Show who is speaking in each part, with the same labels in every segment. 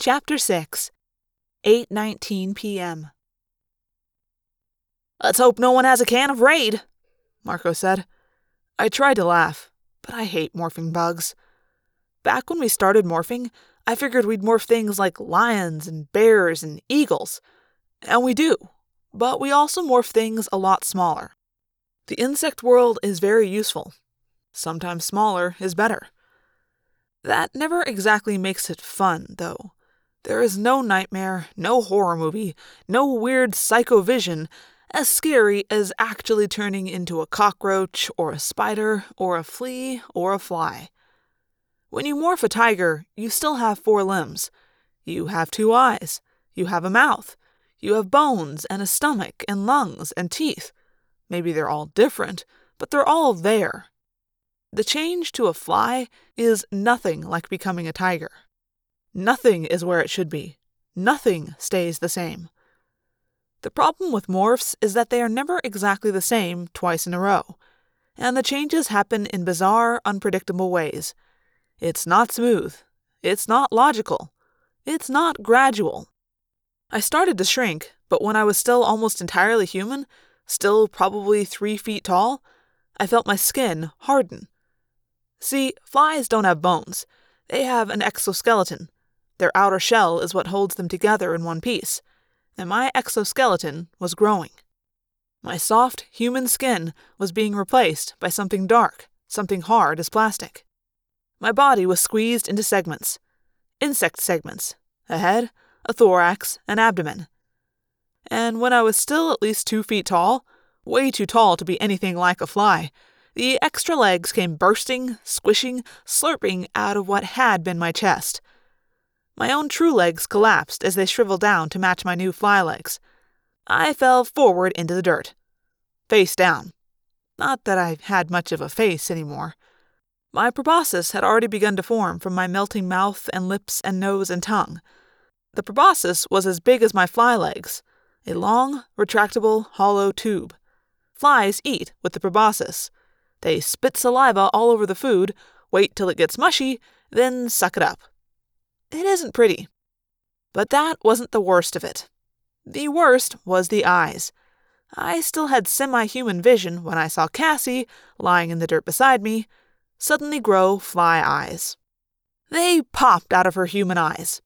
Speaker 1: Chapter 6 8:19 p.m.
Speaker 2: Let's hope no one has a can of Raid, Marco said. I tried to laugh, but I hate morphing bugs. Back when we started morphing, I figured we'd morph things like lions and bears and eagles. And we do, but we also morph things a lot smaller. The insect world is very useful. Sometimes smaller is better. That never exactly makes it fun, though. There is no nightmare, no horror movie, no weird psycho vision as scary as actually turning into a cockroach or a spider or a flea or a fly. When you morph a tiger, you still have four limbs. You have two eyes. You have a mouth. You have bones and a stomach and lungs and teeth. Maybe they're all different, but they're all there. The change to a fly is nothing like becoming a tiger. Nothing is where it should be. Nothing stays the same. The problem with morphs is that they are never exactly the same twice in a row, and the changes happen in bizarre, unpredictable ways. It's not smooth. It's not logical. It's not gradual. I started to shrink, but when I was still almost entirely human, still probably three feet tall, I felt my skin harden. See, flies don't have bones. They have an exoskeleton. Their outer shell is what holds them together in one piece and my exoskeleton was growing. My soft, human skin was being replaced by something dark, something hard as plastic. My body was squeezed into segments insect segments a head, a thorax, an abdomen. And when I was still at least two feet tall, way too tall to be anything like a fly, the extra legs came bursting, squishing, slurping out of what had been my chest. My own true legs collapsed as they shriveled down to match my new fly legs. I fell forward into the dirt, face down. Not that I had much of a face anymore. My proboscis had already begun to form from my melting mouth and lips and nose and tongue. The proboscis was as big as my fly legs, a long, retractable, hollow tube. Flies eat with the proboscis. They spit saliva all over the food, wait till it gets mushy, then suck it up. It isn't pretty. But that wasn't the worst of it. The worst was the eyes. I still had semi human vision when I saw Cassie, lying in the dirt beside me, suddenly grow fly eyes. They popped out of her human eyes.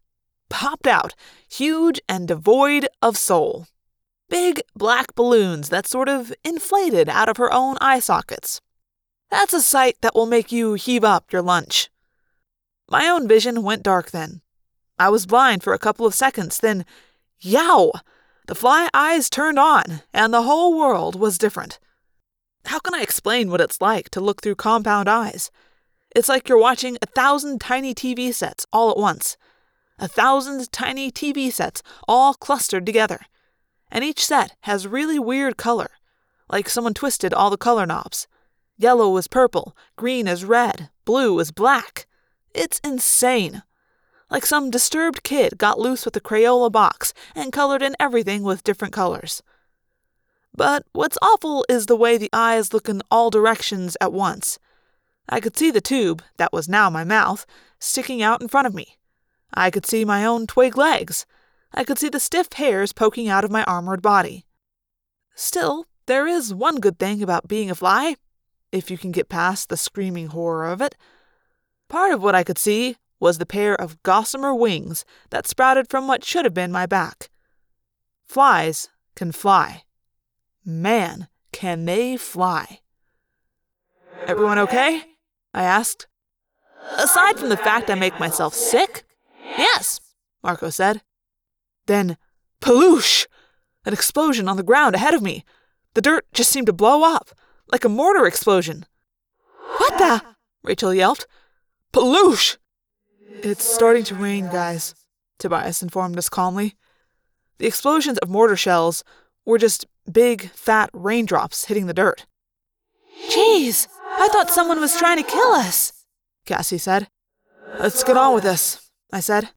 Speaker 2: Popped out, huge and devoid of soul. Big black balloons that sort of inflated out of her own eye sockets. That's a sight that will make you heave up your lunch. My own vision went dark then. I was blind for a couple of seconds, then, yow! The fly eyes turned on, and the whole world was different. How can I explain what it's like to look through compound eyes? It's like you're watching a thousand tiny TV sets all at once. A thousand tiny TV sets all clustered together. And each set has really weird color, like someone twisted all the color knobs. Yellow is purple, green is red, blue is black. It's insane. Like some disturbed kid got loose with a Crayola box and colored in everything with different colors. But what's awful is the way the eyes look in all directions at once. I could see the tube, that was now my mouth, sticking out in front of me. I could see my own twig legs. I could see the stiff hairs poking out of my armored body. Still, there is one good thing about being a fly, if you can get past the screaming horror of it. Part of what I could see was the pair of gossamer wings that sprouted from what should have been my back. Flies can fly. Man, can they fly. Everyone okay? I asked. Aside from the fact I make myself sick? Yes, Marco said. Then, paloosh! An explosion on the ground ahead of me. The dirt just seemed to blow up, like a mortar explosion. What the? Rachel yelped. Paloosh! It's starting to rain, guys, Tobias informed us calmly. The explosions of mortar shells were just big, fat raindrops hitting the dirt.
Speaker 1: Jeez, I thought someone was trying to kill us,
Speaker 2: Cassie said. Let's get on with this, I said.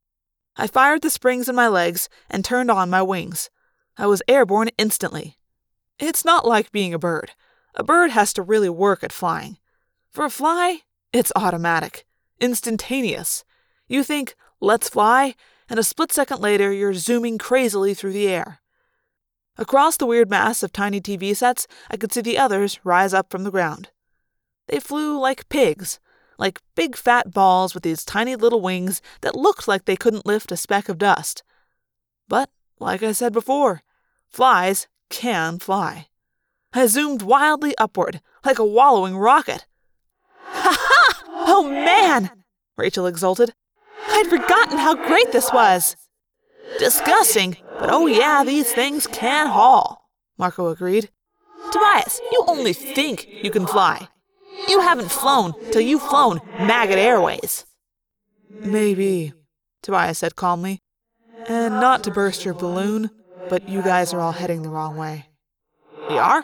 Speaker 2: I fired the springs in my legs and turned on my wings. I was airborne instantly. It's not like being a bird. A bird has to really work at flying. For a fly, it's automatic instantaneous. You think, let's fly, and a split second later, you're zooming crazily through the air. Across the weird mass of tiny TV sets, I could see the others rise up from the ground. They flew like pigs, like big fat balls with these tiny little wings that looked like they couldn't lift a speck of dust. But, like I said before, flies can fly. I zoomed wildly upward, like a wallowing rocket. Ha! Oh man! Rachel exulted. I'd forgotten how great this was. Disgusting, but oh yeah, these things can haul, Marco agreed. Tobias, you only think you can fly. You haven't flown till you've flown Maggot Airways. Maybe, Tobias said calmly. And not to burst your balloon, but you guys are all heading the wrong way. We are?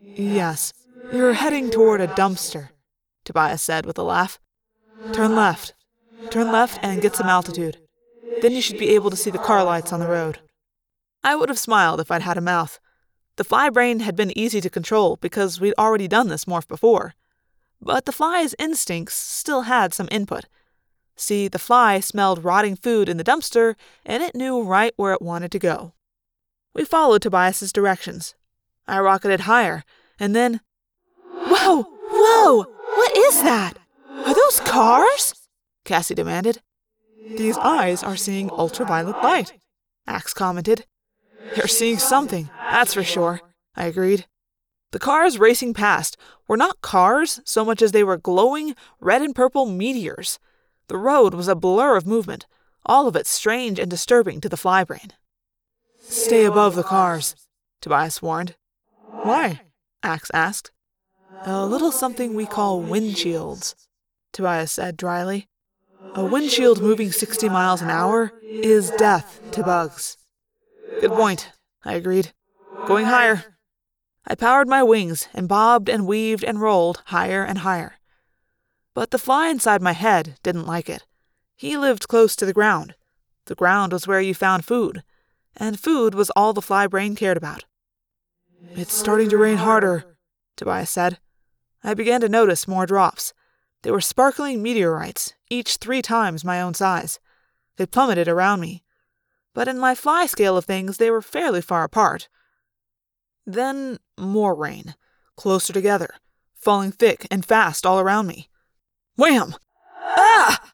Speaker 2: Yes, you're heading toward a dumpster, Tobias said with a laugh. Turn left. Turn left and get some altitude. Then you should be able to see the car lights on the road. I would have smiled if I'd had a mouth. The fly brain had been easy to control because we'd already done this morph before. But the fly's instincts still had some input. See, the fly smelled rotting food in the dumpster, and it knew right where it wanted to go. We followed Tobias's directions. I rocketed higher, and then. Whoa! Whoa! What is that? Are those cars? Cassie demanded. These eyes are seeing ultraviolet light, Ax commented. They're seeing something, that's for sure, I agreed. The cars racing past were not cars so much as they were glowing red and purple meteors. The road was a blur of movement, all of it strange and disturbing to the fly brain. Stay above the cars, Tobias warned. Why? Ax asked. A little something we call windshields, Tobias said dryly. A windshield moving 60 miles an hour is death to bugs. Good point, I agreed. Going higher. I powered my wings and bobbed and weaved and rolled higher and higher. But the fly inside my head didn't like it. He lived close to the ground. The ground was where you found food, and food was all the fly brain cared about. It's starting to rain harder, Tobias said. I began to notice more drops. They were sparkling meteorites, each three times my own size. They plummeted around me. But in my fly scale of things, they were fairly far apart. Then more rain, closer together, falling thick and fast all around me. Wham! Ah!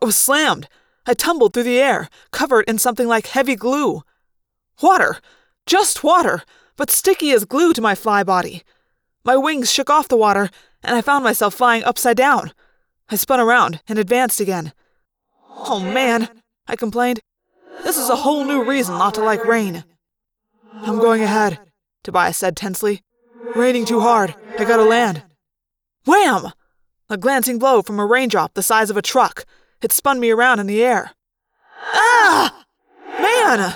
Speaker 2: I was slammed. I tumbled through the air, covered in something like heavy glue. Water! Just water, but sticky as glue to my fly body. My wings shook off the water, and I found myself flying upside down. I spun around and advanced again. Oh man, I complained. This is a whole new reason not to like rain. I'm going ahead, Tobias said tensely. Raining too hard. I gotta land. Wham! A glancing blow from a raindrop the size of a truck. It spun me around in the air. Ah! Man!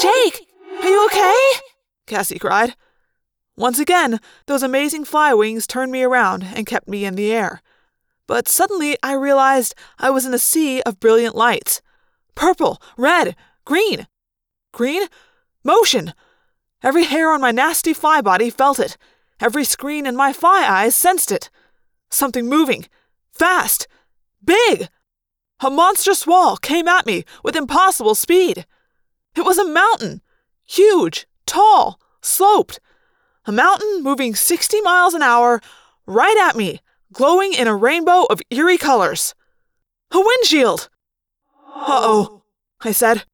Speaker 2: Jake, are you okay? Cassie cried. Once again, those amazing fly wings turned me around and kept me in the air. But suddenly I realized I was in a sea of brilliant lights purple, red, green. Green? Motion! Every hair on my nasty fly body felt it. Every screen in my fly eyes sensed it. Something moving. Fast. Big. A monstrous wall came at me with impossible speed. It was a mountain. Huge, tall, sloped. A mountain moving 60 miles an hour right at me, glowing in a rainbow of eerie colors. A windshield! Uh oh, I said.